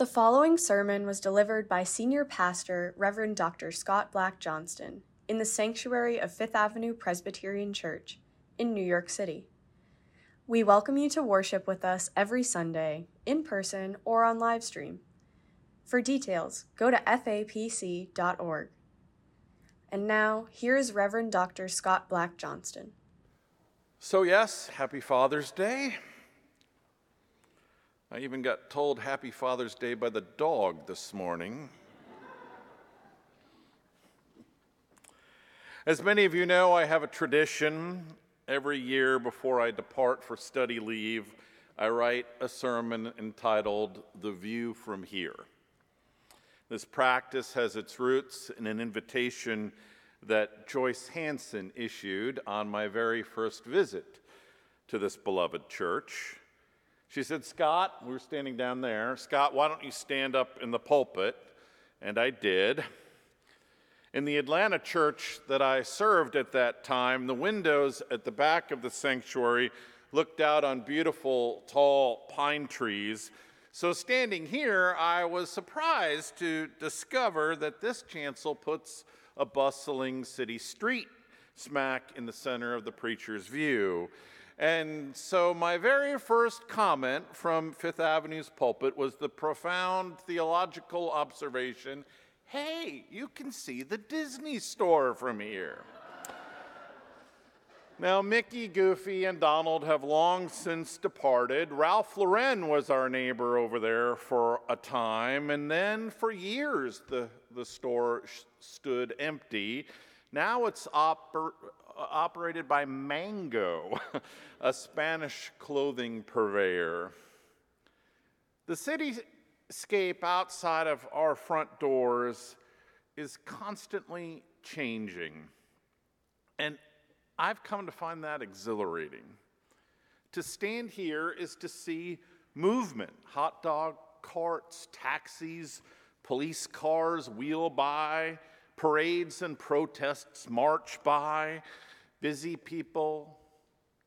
The following sermon was delivered by Senior Pastor Reverend Dr. Scott Black Johnston in the sanctuary of Fifth Avenue Presbyterian Church in New York City. We welcome you to worship with us every Sunday, in person or on live stream. For details, go to fapc.org. And now, here is Reverend Dr. Scott Black Johnston. So, yes, happy Father's Day. I even got told Happy Father's Day by the dog this morning. As many of you know, I have a tradition. Every year before I depart for study leave, I write a sermon entitled The View from Here. This practice has its roots in an invitation that Joyce Hanson issued on my very first visit to this beloved church. She said, Scott, we were standing down there, Scott, why don't you stand up in the pulpit? And I did. In the Atlanta church that I served at that time, the windows at the back of the sanctuary looked out on beautiful, tall pine trees. So, standing here, I was surprised to discover that this chancel puts a bustling city street smack in the center of the preacher's view. And so, my very first comment from Fifth Avenue's pulpit was the profound theological observation hey, you can see the Disney store from here. Now, Mickey, Goofy, and Donald have long since departed. Ralph Lauren was our neighbor over there for a time, and then for years the, the store sh- stood empty. Now it's oper- Uh, operated by Mango, a Spanish clothing purveyor. The cityscape outside of our front doors is constantly changing. And I've come to find that exhilarating. To stand here is to see movement hot dog carts, taxis, police cars wheel by, parades and protests march by, busy people,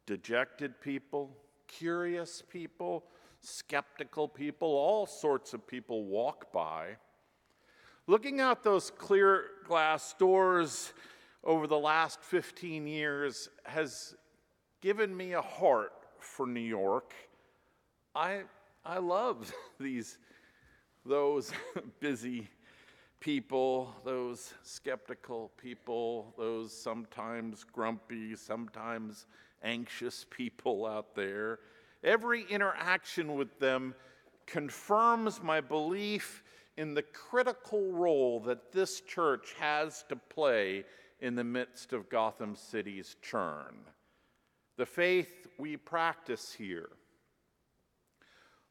dejected people, curious people, skeptical people, all sorts of people walk by. Looking out those clear glass doors over the last 15 years has given me a heart for New York. I, I love these, those busy people, those skeptical people, those sometimes grumpy, sometimes anxious people out there. Every interaction with them confirms my belief in the critical role that this church has to play in the midst of Gotham City's churn. The faith we practice here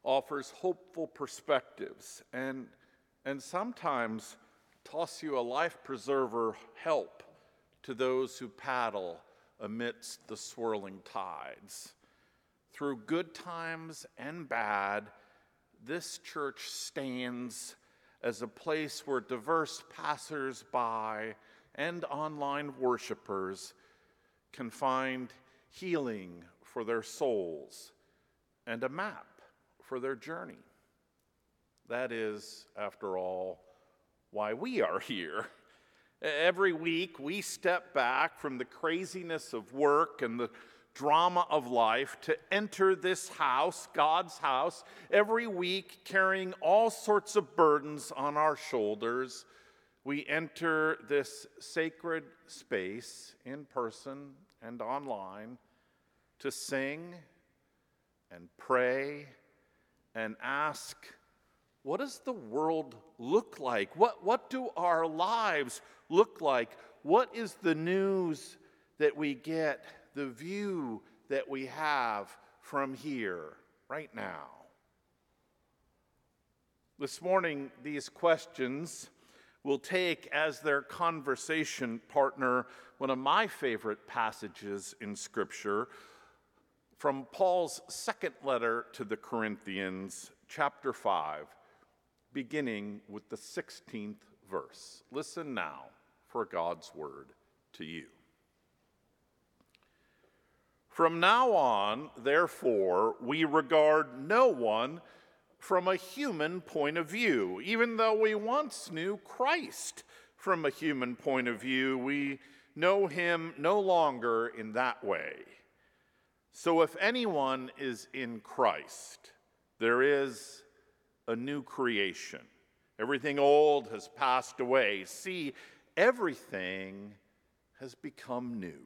offers hopeful perspectives and, and sometimes toss you a life preserver help to those who paddle amidst the swirling tides. Through good times and bad, this church stands as a place where diverse passers by and online worshipers can find healing for their souls and a map for their journey. That is, after all, why we are here. Every week, we step back from the craziness of work and the drama of life to enter this house, God's house, every week carrying all sorts of burdens on our shoulders. We enter this sacred space in person and online to sing and pray and ask what does the world look like? What, what do our lives look like? What is the news that we get, the view that we have from here right now? This morning, these questions will take as their conversation partner one of my favorite passages in Scripture from Paul's second letter to the Corinthians, chapter 5 beginning with the 16th verse. Listen now for God's word to you. From now on, therefore, we regard no one from a human point of view. Even though we once knew Christ from a human point of view, we know him no longer in that way. So if anyone is in Christ, there is a new creation. Everything old has passed away. See, everything has become new.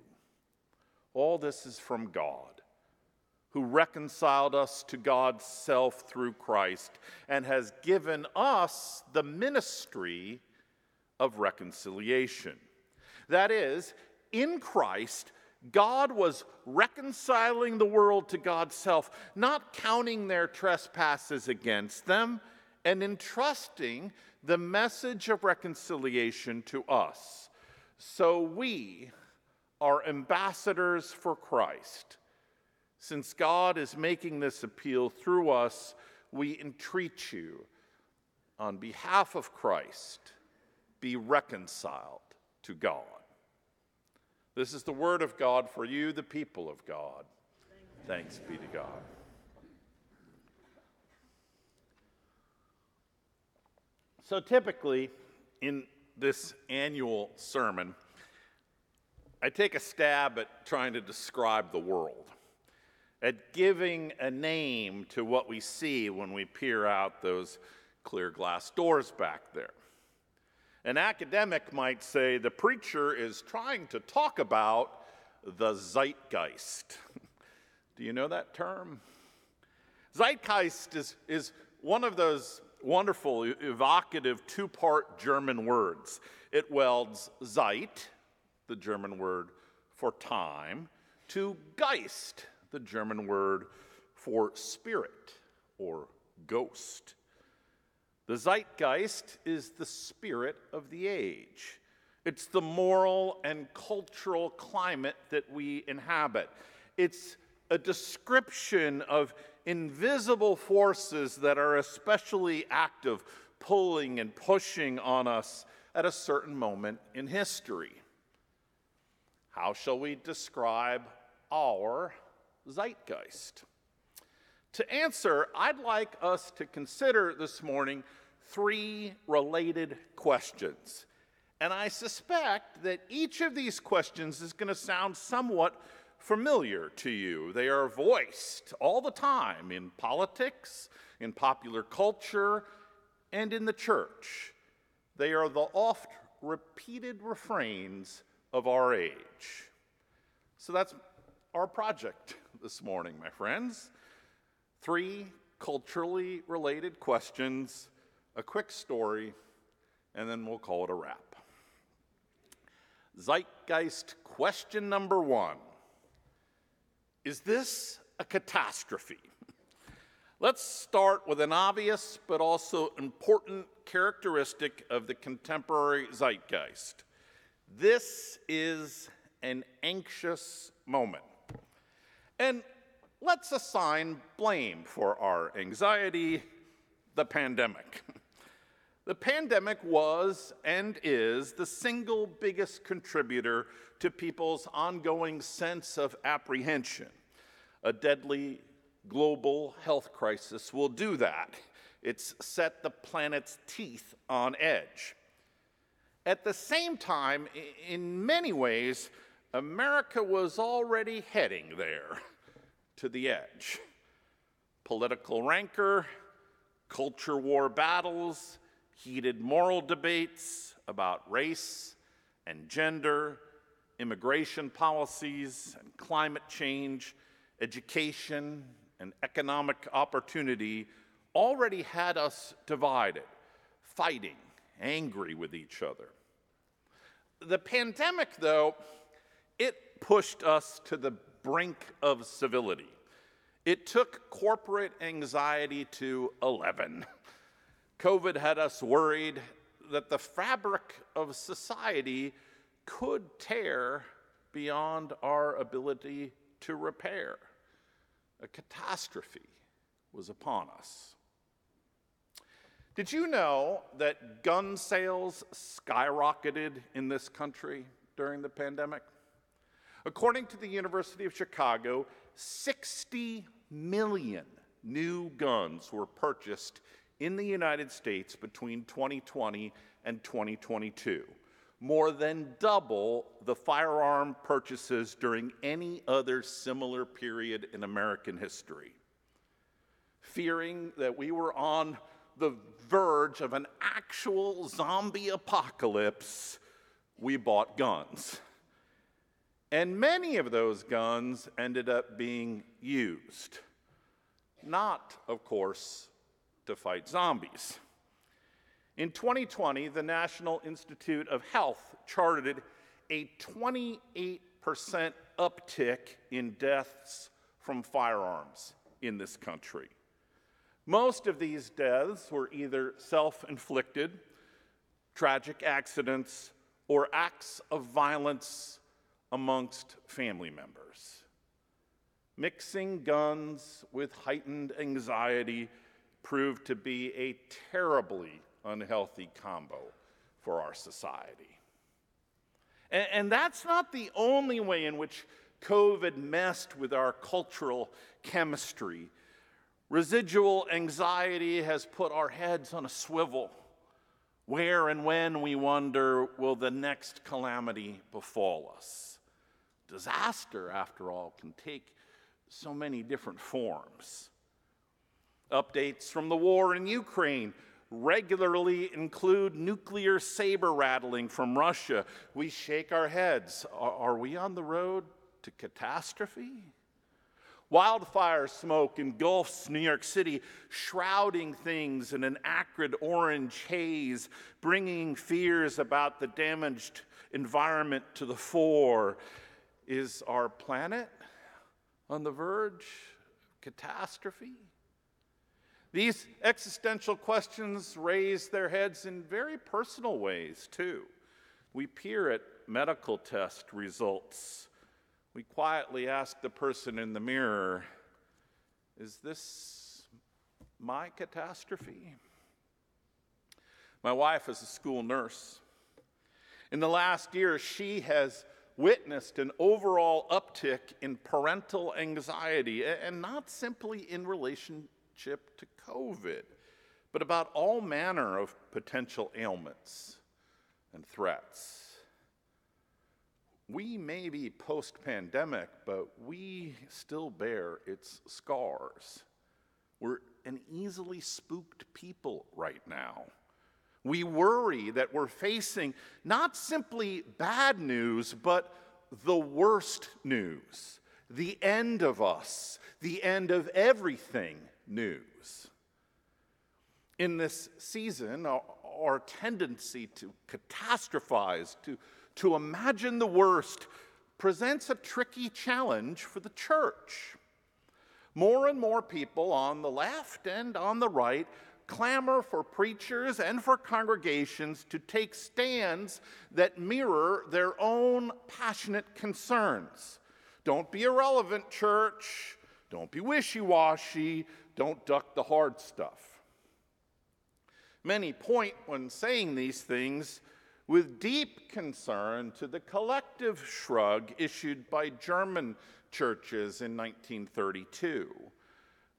All this is from God who reconciled us to God's self through Christ and has given us the ministry of reconciliation. That is, in Christ, God was reconciling the world to God's self, not counting their trespasses against them, and entrusting the message of reconciliation to us. So we are ambassadors for Christ since God is making this appeal through us, we entreat you, on behalf of Christ, be reconciled to God. This is the word of God for you, the people of God. Thanks be to God. So, typically, in this annual sermon, I take a stab at trying to describe the world at giving a name to what we see when we peer out those clear glass doors back there. An academic might say the preacher is trying to talk about the zeitgeist. Do you know that term? Zeitgeist is, is one of those wonderful, evocative two part German words. It welds Zeit, the German word for time, to Geist, the German word for spirit or ghost. The zeitgeist is the spirit of the age. It's the moral and cultural climate that we inhabit. It's a description of invisible forces that are especially active, pulling and pushing on us at a certain moment in history. How shall we describe our zeitgeist? To answer, I'd like us to consider this morning three related questions. And I suspect that each of these questions is going to sound somewhat familiar to you. They are voiced all the time in politics, in popular culture, and in the church. They are the oft repeated refrains of our age. So that's our project this morning, my friends. Three culturally related questions, a quick story, and then we'll call it a wrap. Zeitgeist question number one Is this a catastrophe? Let's start with an obvious but also important characteristic of the contemporary zeitgeist. This is an anxious moment. And let's assign blame for our anxiety the pandemic. The pandemic was and is the single biggest contributor to people's ongoing sense of apprehension. A deadly global health crisis will do that. It's set the planet's teeth on edge. At the same time, in many ways, America was already heading there to the edge. Political rancor, culture war battles, heated moral debates about race and gender, immigration policies and climate change, education and economic opportunity already had us divided, fighting, angry with each other. The pandemic, though, it pushed us to the brink of civility. It took corporate anxiety to 11. COVID had us worried that the fabric of society could tear beyond our ability to repair. A catastrophe was upon us. Did you know that gun sales skyrocketed in this country during the pandemic? According to the University of Chicago, 60 million new guns were purchased in the United States between 2020 and 2022, more than double the firearm purchases during any other similar period in American history. Fearing that we were on the verge of an actual zombie apocalypse, we bought guns. And many of those guns ended up being used. Not, of course, to fight zombies. In 2020, the National Institute of Health charted a 28% uptick in deaths from firearms in this country. Most of these deaths were either self inflicted, tragic accidents, or acts of violence amongst family members. Mixing guns with heightened anxiety proved to be a terribly unhealthy combo for our society. And, and, that's not the only way in which COVID messed with our cultural chemistry. Residual anxiety has put our heads on a swivel. Where and when, we wonder, will the next calamity befall us? Disaster, after all, can take so many different forms. Updates from the war in Ukraine regularly include nuclear saber rattling from Russia. We shake our heads. Are, we on the road to catastrophe? Wildfire smoke engulfs New York City, shrouding things in an acrid orange haze, bringing fears about the damaged environment to the fore. Is our planet on the verge of catastrophe? These existential questions raise their heads in very personal ways, too. We peer at medical test results we quietly ask the person in the mirror, Is this my catastrophe? My wife is a school nurse. In the last year, she has witnessed an overall uptick in parental anxiety, and not simply in relationship to COVID, but about all manner of potential ailments and threats. We may be post pandemic, but we still bear its scars. We're an easily spooked people right now. We worry that we're facing not simply bad news, but the worst news the end of us, the end of everything news. In this season, our, tendency to catastrophize, to to imagine the worst presents a tricky challenge for the church. More and more people on the left and on the right clamor for preachers and for congregations to take stands that mirror their own passionate concerns. Don't be irrelevant, church. Don't be wishy washy. Don't duck the hard stuff. Many point when saying these things with deep concern to the collective shrug issued by German churches in 1932.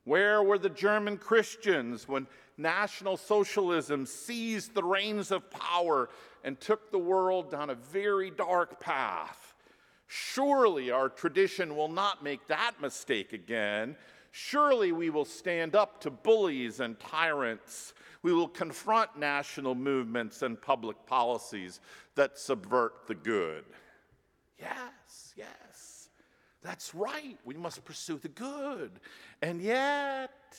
Where were the German Christians when National Socialism seized the reins of power and took the world down a very dark path? Surely our tradition will not make that mistake again. Surely we will stand up to bullies and tyrants we will confront national movements and public policies that subvert the good. Yes, yes, that's right. We must pursue the good. And yet,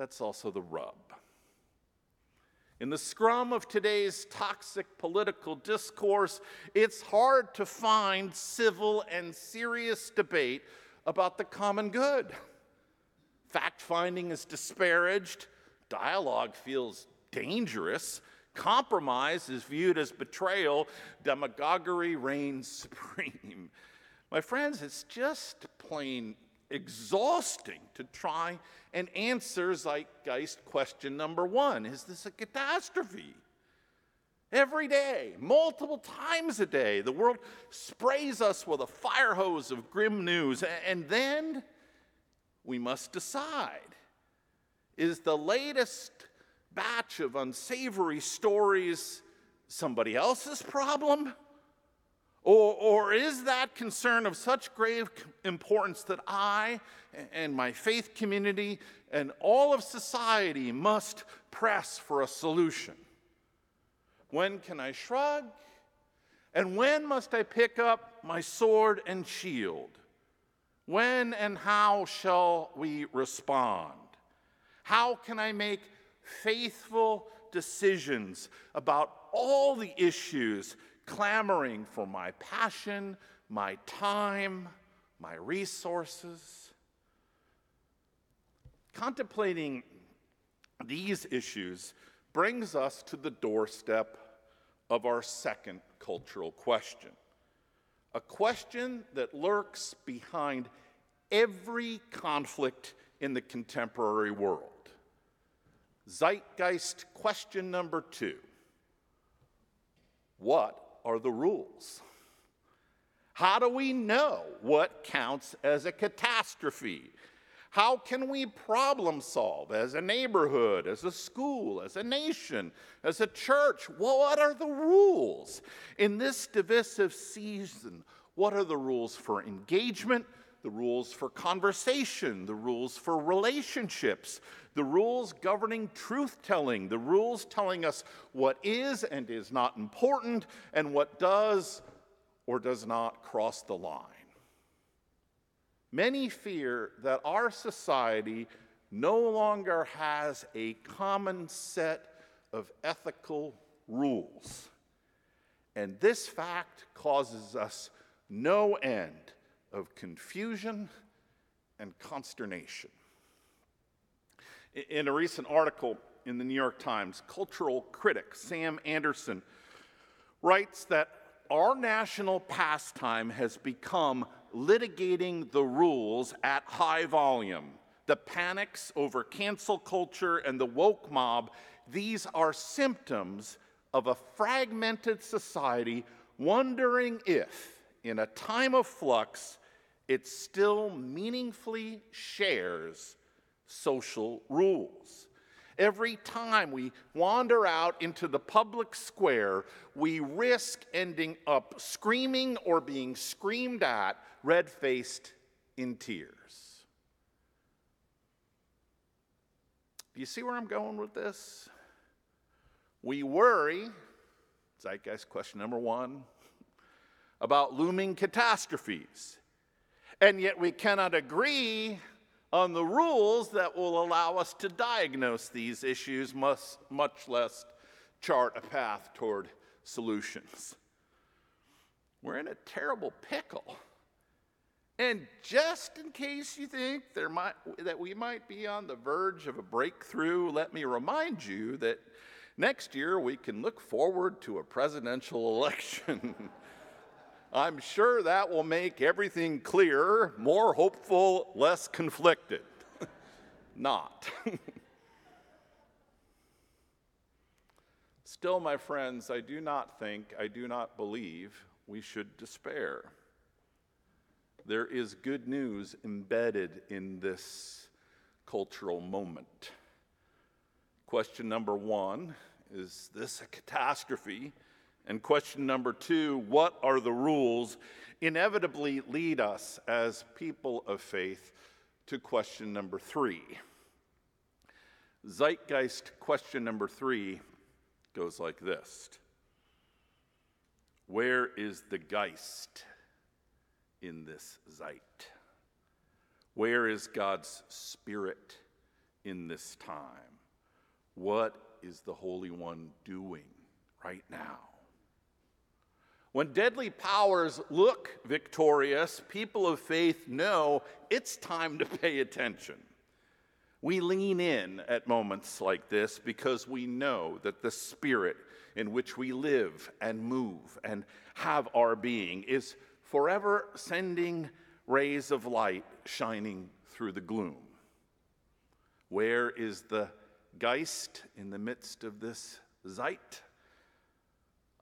that's also the rub. In the scrum of today's toxic political discourse, it's hard to find civil and serious debate about the common good. Fact finding is disparaged, Dialogue feels dangerous. Compromise is viewed as betrayal. Demagoguery reigns supreme. My friends, it's just plain exhausting to try and answer zeitgeist question number one Is this a catastrophe? Every day, multiple times a day, the world sprays us with a fire hose of grim news. And then we must decide. Is the latest batch of unsavory stories somebody else's problem? Or, or is that concern of such grave importance that I and my faith community and all of society must press for a solution? When can I shrug? And when must I pick up my sword and shield? When and how shall we respond? How can I make faithful decisions about all the issues clamoring for my passion, my time, my resources? Contemplating these issues brings us to the doorstep of our second cultural question. A question that lurks behind every conflict in the contemporary world. Zeitgeist question number two What are the rules? How do we know what counts as a catastrophe? How can we problem solve as a neighborhood, as a school, as a nation, as a church? What are the rules? In this divisive season, what are the rules for engagement, the rules for conversation, the rules for relationships, the rules governing truth telling, the rules telling us what is and is not important, and what does or does not cross the line? Many fear that our society no longer has a common set of ethical rules. And this fact causes us no end of confusion and consternation. In a recent article in the New York Times, cultural critic Sam Anderson writes that our national pastime has become litigating the rules at high volume. The panics over cancel culture and the woke mob, these are symptoms of a fragmented society wondering if, in a time of flux, it still meaningfully shares social rules. Every time we wander out into the public square, we risk ending up screaming or being screamed at, red faced in tears. Do you see where I'm going with this? We worry, zeitgeist question number one, about looming catastrophes. And yet we cannot agree on the rules that will allow us to diagnose these issues, much, much less chart a path toward solutions. We're in a terrible pickle. And just in case you think might, that we might be on the verge of a breakthrough, let me remind you that next year we can look forward to a presidential election. I'm sure that will make everything clearer, more hopeful, less conflicted. Not. Still, my friends, I do not think, I do not believe we should despair. There is good news embedded in this cultural moment. Question number one is this a catastrophe? And question number two what are the rules? Inevitably lead us as people of faith to question number three. Zeitgeist question number three goes like this Where is the Geist in this Zeit? Where is God's Spirit in this time? What is the Holy One doing right now? When deadly powers look victorious, people of faith know it's time to pay attention. We lean in at moments like this because we know that the spirit in which we live and move and have our being is forever sending rays of light shining through the gloom. Where is the Geist in the midst of this Zeit?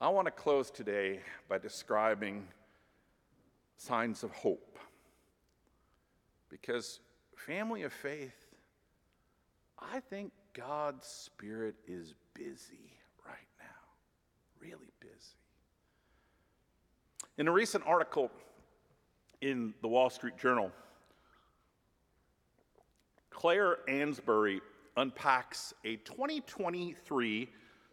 I want to close today by describing signs of hope. Because family of faith, I think God's Spirit is busy right now, really busy. In a recent article in the Wall Street Journal, Clare Ansberry unpacks a 2023,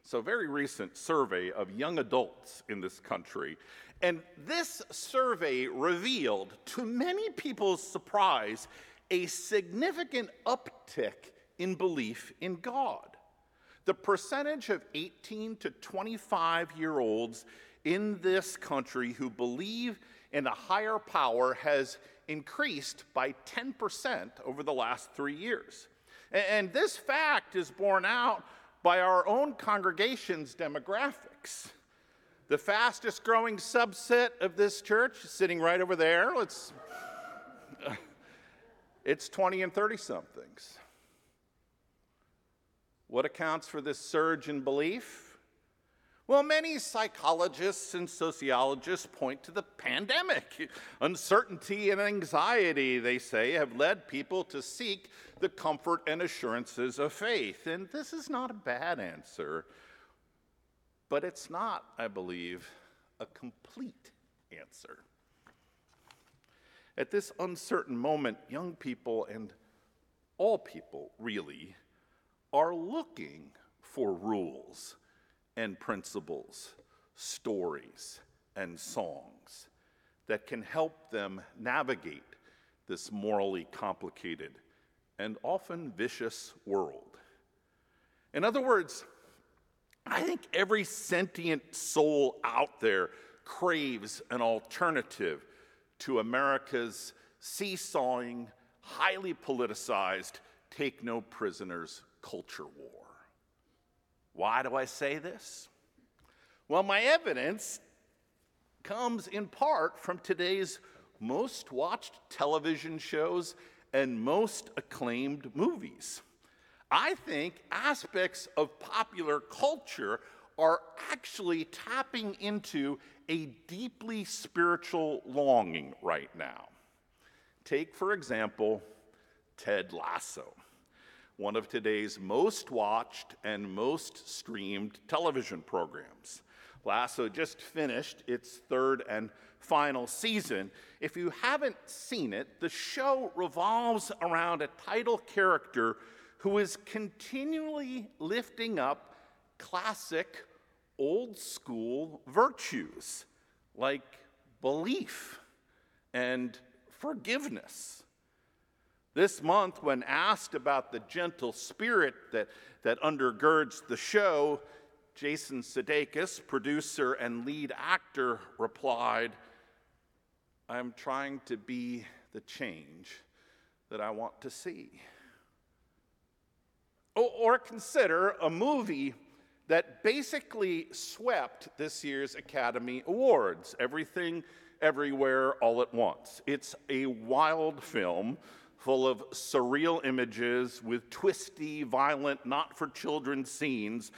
so very recent survey of young adults in this country. And this survey revealed, to many people's surprise, a significant uptick in belief in God. The percentage of 18 to 25 year olds in this country who believe in a higher power has increased by 10% over the last three years. And this fact is borne out by our own congregation's demographics. The fastest growing subset of this church, sitting right over there, let's, uh, it's 20 and 30 somethings. What accounts for this surge in belief? Well, many psychologists and sociologists point to the pandemic. Uncertainty and anxiety, they say, have led people to seek the comfort and assurances of faith. And this is not a bad answer, but it's not, I believe, a complete answer. At this uncertain moment, young people and all people really are looking for rules and principles, stories and songs that can help them navigate this morally complicated and often vicious world. In other words, I think every sentient soul out there craves an alternative to America's seesawing, highly politicized, take no prisoners culture war. Why do I say this? Well, my evidence comes in part from today's most watched television shows and most acclaimed movies. I think aspects of popular culture are actually tapping into a deeply spiritual longing right now. Take, for example, Ted Lasso one of today's most watched and most streamed television programs. Lasso just finished its third and final season. If you haven't seen it, the show revolves around a title character who is continually lifting up classic old school virtues like belief and forgiveness this month, when asked about the gentle spirit that, that undergirds the show, Jason Sudeikis, producer and lead actor, replied, I'm trying to be the change that I want to see. Or, or consider a movie that basically swept this year's Academy Awards Everything, Everywhere, All at Once. It's a wild film full of surreal images with twisty, violent, not for children scenes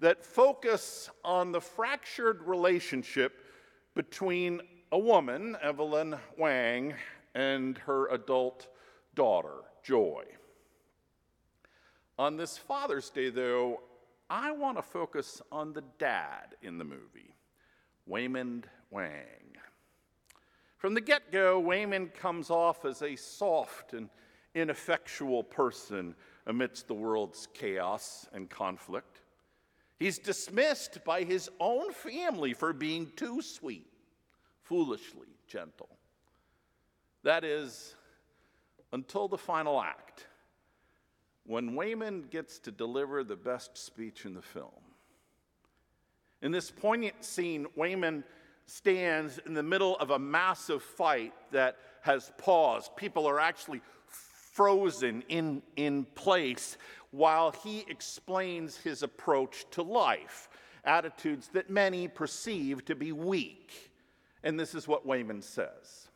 that focus on the fractured relationship between a woman, Evelyn Wang, and her adult daughter, Joy. On this Father's Day, though, I want to focus on the dad in the movie, Waymond Wang. From the get go, Waymond comes off as a soft and ineffectual person amidst the world's chaos and conflict. He's dismissed by his own family for being too sweet, foolishly gentle. That is, until the final act, when Waymond gets to deliver the best speech in the film. In this poignant scene, Waymond stands in the middle of a massive fight that has paused. People are actually frozen in, in place while he explains his approach to life, attitudes that many perceive to be weak. And this is what Waymond says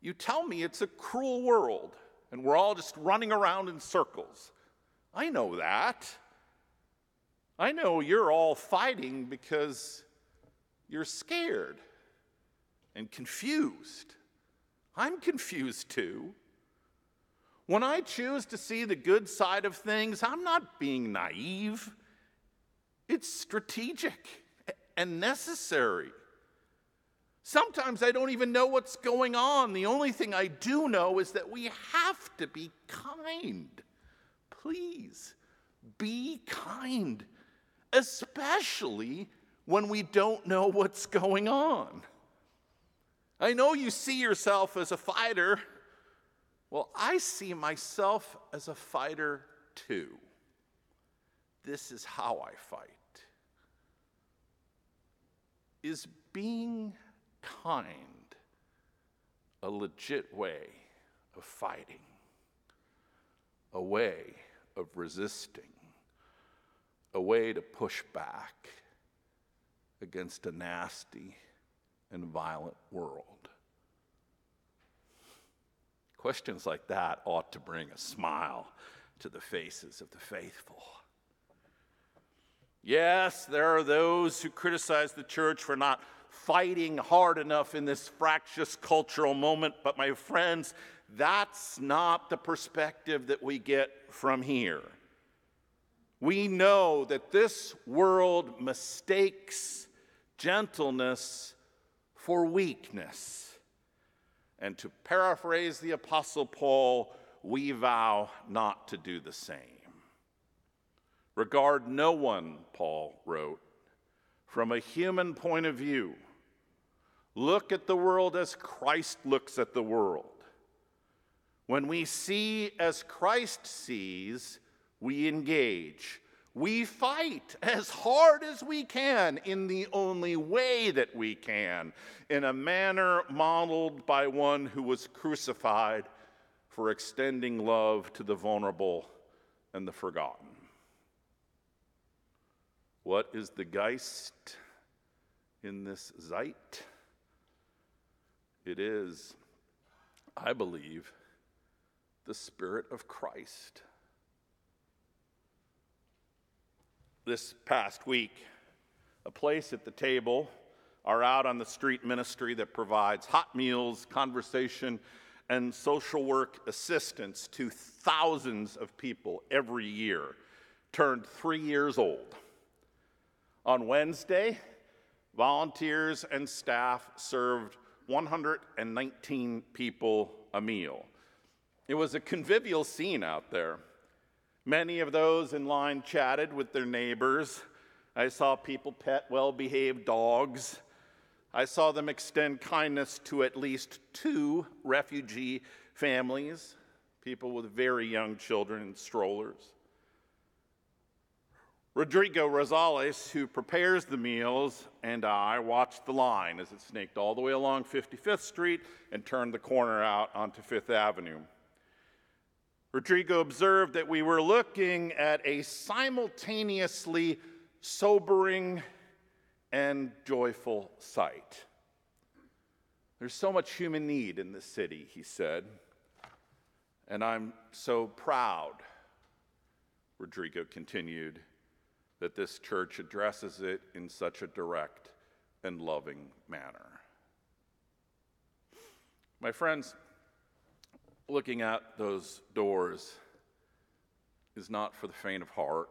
You tell me it's a cruel world and we're all just running around in circles. I know that. I know you're all fighting because you're scared and confused. I'm confused too. When I choose to see the good side of things, I'm not being naive. It's strategic and necessary. Sometimes I don't even know what's going on. The only thing I do know is that we have to be kind. Please be kind, especially when we don't know what's going on. I know you see yourself as a fighter. Well, I see myself as a fighter too. This is how I fight. Is being kind a legit way of fighting, a way of resisting, a way to push back against a nasty and violent world. Questions like that ought to bring a smile to the faces of the faithful. Yes, there are those who criticize the church for not fighting hard enough in this fractious cultural moment, but my friends, that's not the perspective that we get from here. We know that this world mistakes gentleness for weakness. And to paraphrase the Apostle Paul, we vow not to do the same. Regard no one, Paul wrote, from a human point of view. Look at the world as Christ looks at the world. When we see as Christ sees, we engage. We fight as hard as we can in the only way that we can, in a manner modeled by one who was crucified for extending love to the vulnerable and the forgotten. What is the Geist in this Zeit? It is, I believe, the Spirit of Christ. This past week, a place at the table, our out on the street ministry that provides hot meals, conversation, and social work assistance to thousands of people every year, turned three years old. On Wednesday, volunteers and staff served 119 people a meal. It was a convivial scene out there. Many of those in line chatted with their neighbors. I saw people pet well behaved dogs. I saw them extend kindness to at least two refugee families, people with very young children in strollers. Rodrigo Rosales, who prepares the meals, and I watched the line as it snaked all the way along 55th Street and turned the corner out onto Fifth Avenue. Rodrigo observed that we were looking at a simultaneously sobering and joyful sight. There's so much human need in this city, he said, and I'm so proud, Rodrigo continued, that this church addresses it in such a direct and loving manner. My friends, looking at those doors is not for the faint of heart.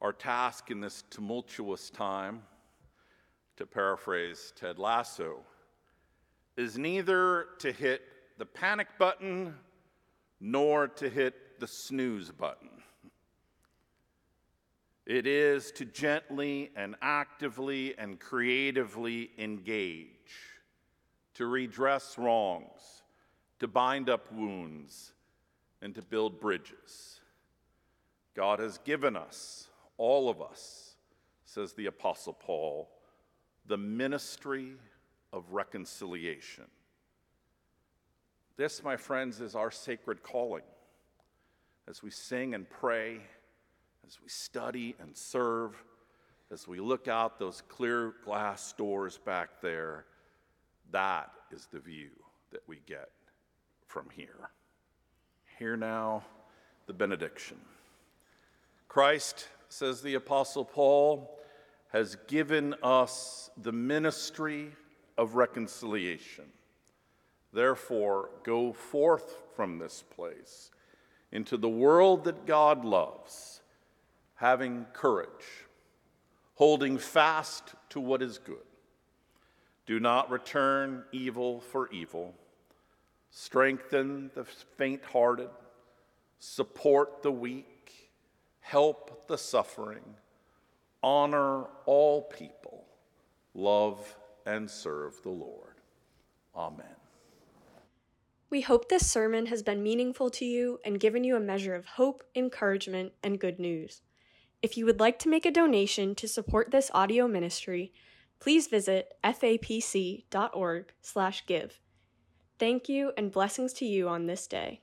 Our task in this tumultuous time, to paraphrase Ted Lasso, is neither to hit the panic button nor to hit the snooze button. It is to gently and actively and creatively engage to redress wrongs, to bind up wounds, and to build bridges. God has given us, all of us, says the Apostle Paul, the ministry of reconciliation. This, my friends, is our sacred calling. As we sing and pray, as we study and serve, as we look out those clear glass doors back there, that is the view that we get from here. Hear now the benediction. Christ, says the Apostle Paul, has given us the ministry of reconciliation. Therefore, go forth from this place into the world that God loves, having courage, holding fast to what is good. Do not return evil for evil. Strengthen the faint hearted, support the weak, help the suffering, honor all people, love and serve the Lord. Amen. We hope this sermon has been meaningful to you and given you a measure of hope, encouragement, and good news. If you would like to make a donation to support this audio ministry, please visit fapc.org/give. Thank you and blessings to you on this day.